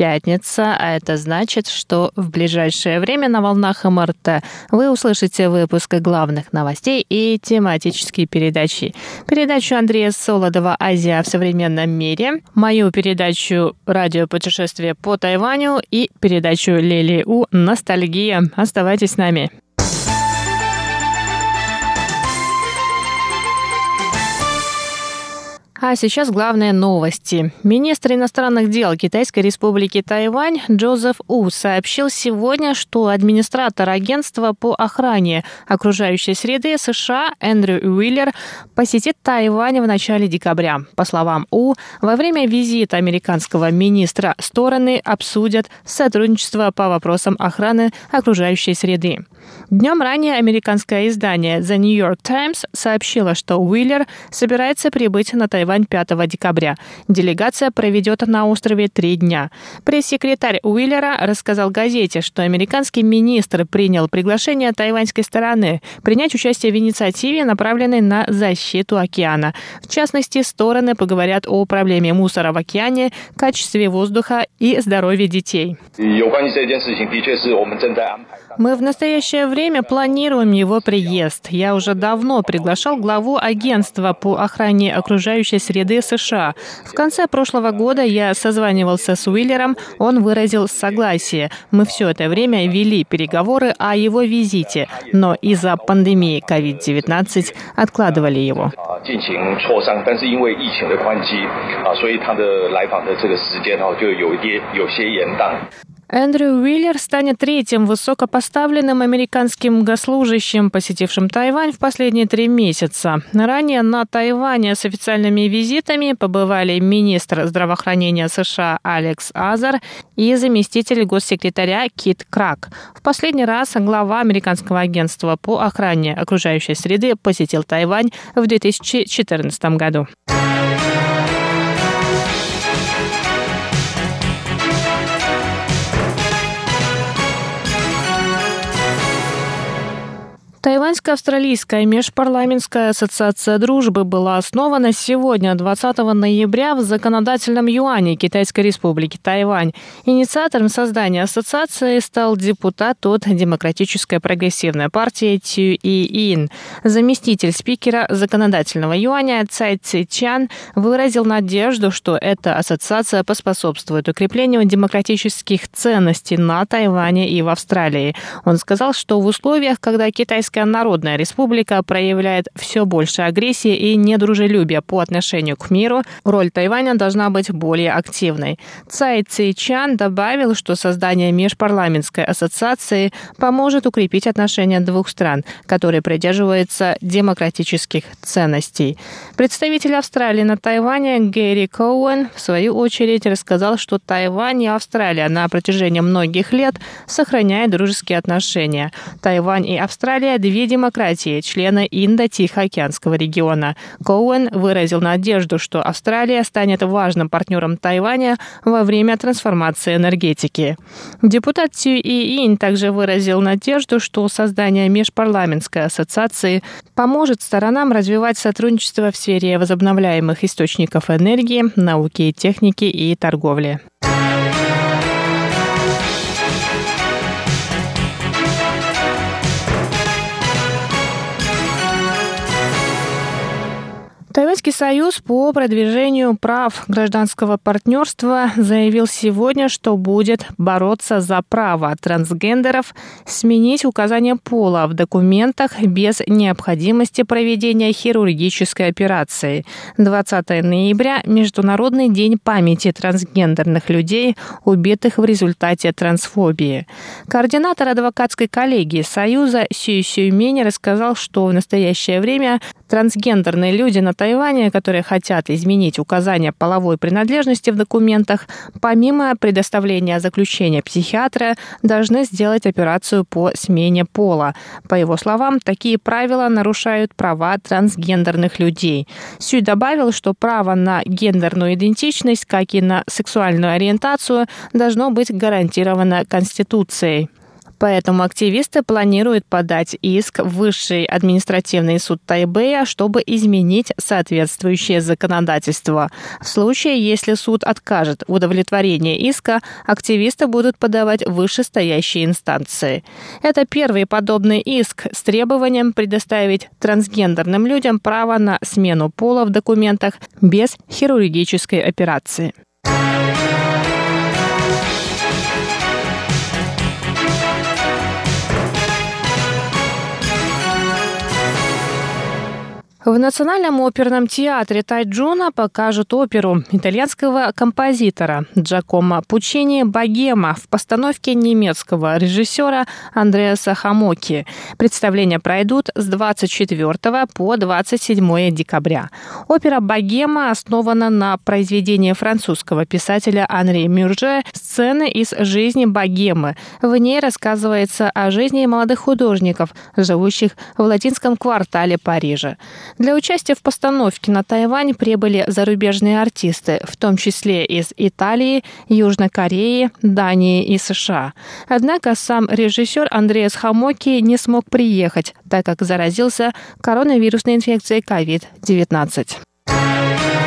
пятница, а это значит, что в ближайшее время на волнах МРТ вы услышите выпуск главных новостей и тематические передачи. Передачу Андрея Солодова «Азия в современном мире», мою передачу «Радио путешествие по Тайваню» и передачу Лили У «Ностальгия». Оставайтесь с нами. А сейчас главные новости. Министр иностранных дел Китайской республики Тайвань Джозеф У сообщил сегодня, что администратор агентства по охране окружающей среды США Эндрю Уиллер посетит Тайвань в начале декабря. По словам У, во время визита американского министра стороны обсудят сотрудничество по вопросам охраны окружающей среды. Днем ранее американское издание The New York Times сообщило, что Уиллер собирается прибыть на Тайвань 5 декабря. Делегация проведет на острове три дня. Пресс-секретарь Уиллера рассказал газете, что американский министр принял приглашение тайваньской стороны принять участие в инициативе, направленной на защиту океана. В частности, стороны поговорят о проблеме мусора в океане, качестве воздуха и здоровье детей. Мы в настоящее время планируем его приезд. Я уже давно приглашал главу агентства по охране окружающей среды США. В конце прошлого года я созванивался с Уиллером, он выразил согласие. Мы все это время вели переговоры о его визите, но из-за пандемии COVID-19 откладывали его. 进行磋商，但是因为疫情的关系啊，所以他的来访的这个时间哦，就有一些有些延宕。 Эндрю Уиллер станет третьим высокопоставленным американским госслужащим, посетившим Тайвань в последние три месяца. Ранее на Тайване с официальными визитами побывали министр здравоохранения США Алекс Азар и заместитель госсекретаря Кит Крак. В последний раз глава американского агентства по охране окружающей среды посетил Тайвань в 2014 году. Тайваньско-австралийская межпарламентская ассоциация дружбы была основана сегодня, 20 ноября, в законодательном юане Китайской республики Тайвань. Инициатором создания ассоциации стал депутат от Демократической прогрессивной партии Цю И Ин. Заместитель спикера законодательного юаня Цай Ци Чан выразил надежду, что эта ассоциация поспособствует укреплению демократических ценностей на Тайване и в Австралии. Он сказал, что в условиях, когда китайская Китайская Народная Республика проявляет все больше агрессии и недружелюбия по отношению к миру, роль Тайваня должна быть более активной. Цай Ци Чан добавил, что создание межпарламентской ассоциации поможет укрепить отношения двух стран, которые придерживаются демократических ценностей. Представитель Австралии на Тайване Гэри Коуэн в свою очередь рассказал, что Тайвань и Австралия на протяжении многих лет сохраняют дружеские отношения. Тайвань и Австралия две демократии, члены Индо-Тихоокеанского региона. Коуэн выразил надежду, что Австралия станет важным партнером Тайваня во время трансформации энергетики. Депутат Цю И Инь также выразил надежду, что создание межпарламентской ассоциации поможет сторонам развивать сотрудничество в сфере возобновляемых источников энергии, науки и техники и торговли. 对 Тайваньский союз по продвижению прав гражданского партнерства заявил сегодня, что будет бороться за право трансгендеров сменить указание пола в документах без необходимости проведения хирургической операции. 20 ноября – Международный день памяти трансгендерных людей, убитых в результате трансфобии. Координатор адвокатской коллегии Союза Сюй Сюймень рассказал, что в настоящее время трансгендерные люди на Тайваня, которые хотят изменить указание половой принадлежности в документах, помимо предоставления заключения психиатра, должны сделать операцию по смене пола. По его словам, такие правила нарушают права трансгендерных людей. Сюй добавил, что право на гендерную идентичность, как и на сексуальную ориентацию, должно быть гарантировано Конституцией. Поэтому активисты планируют подать иск в Высший административный суд Тайбэя, чтобы изменить соответствующее законодательство. В случае, если суд откажет удовлетворение иска, активисты будут подавать вышестоящие инстанции. Это первый подобный иск с требованием предоставить трансгендерным людям право на смену пола в документах без хирургической операции. В Национальном оперном театре Тайджуна покажут оперу итальянского композитора Джакомо Пучини «Богема» в постановке немецкого режиссера Андреаса Хамоки. Представления пройдут с 24 по 27 декабря. Опера «Богема» основана на произведении французского писателя Анри Мюрже «Сцены из жизни богемы». В ней рассказывается о жизни молодых художников, живущих в латинском квартале Парижа. Для участия в постановке на Тайвань прибыли зарубежные артисты, в том числе из Италии, Южной Кореи, Дании и США. Однако сам режиссер Андреас Хамоки не смог приехать, так как заразился коронавирусной инфекцией COVID-19.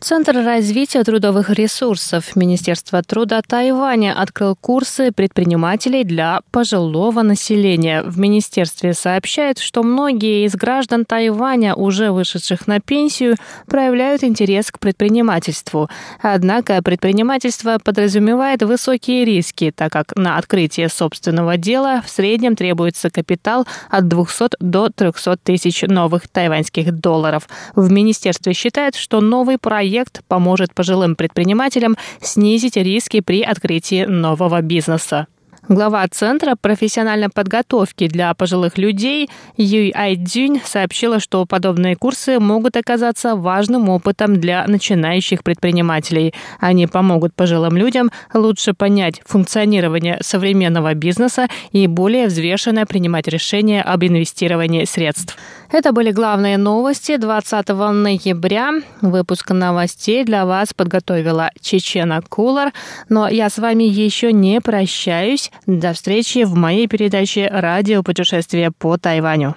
Центр развития трудовых ресурсов Министерства труда Тайваня открыл курсы предпринимателей для пожилого населения. В министерстве сообщают, что многие из граждан Тайваня, уже вышедших на пенсию, проявляют интерес к предпринимательству. Однако предпринимательство подразумевает высокие риски, так как на открытие собственного дела в среднем требуется капитал от 200 до 300 тысяч новых тайваньских долларов. В министерстве считают, что новый проект проект поможет пожилым предпринимателям снизить риски при открытии нового бизнеса. Глава Центра профессиональной подготовки для пожилых людей Юй Айдзюнь сообщила, что подобные курсы могут оказаться важным опытом для начинающих предпринимателей. Они помогут пожилым людям лучше понять функционирование современного бизнеса и более взвешенно принимать решения об инвестировании средств. Это были главные новости 20 ноября. Выпуск новостей для вас подготовила Чечена Кулар. Но я с вами еще не прощаюсь. До встречи в моей передаче «Радио путешествия по Тайваню».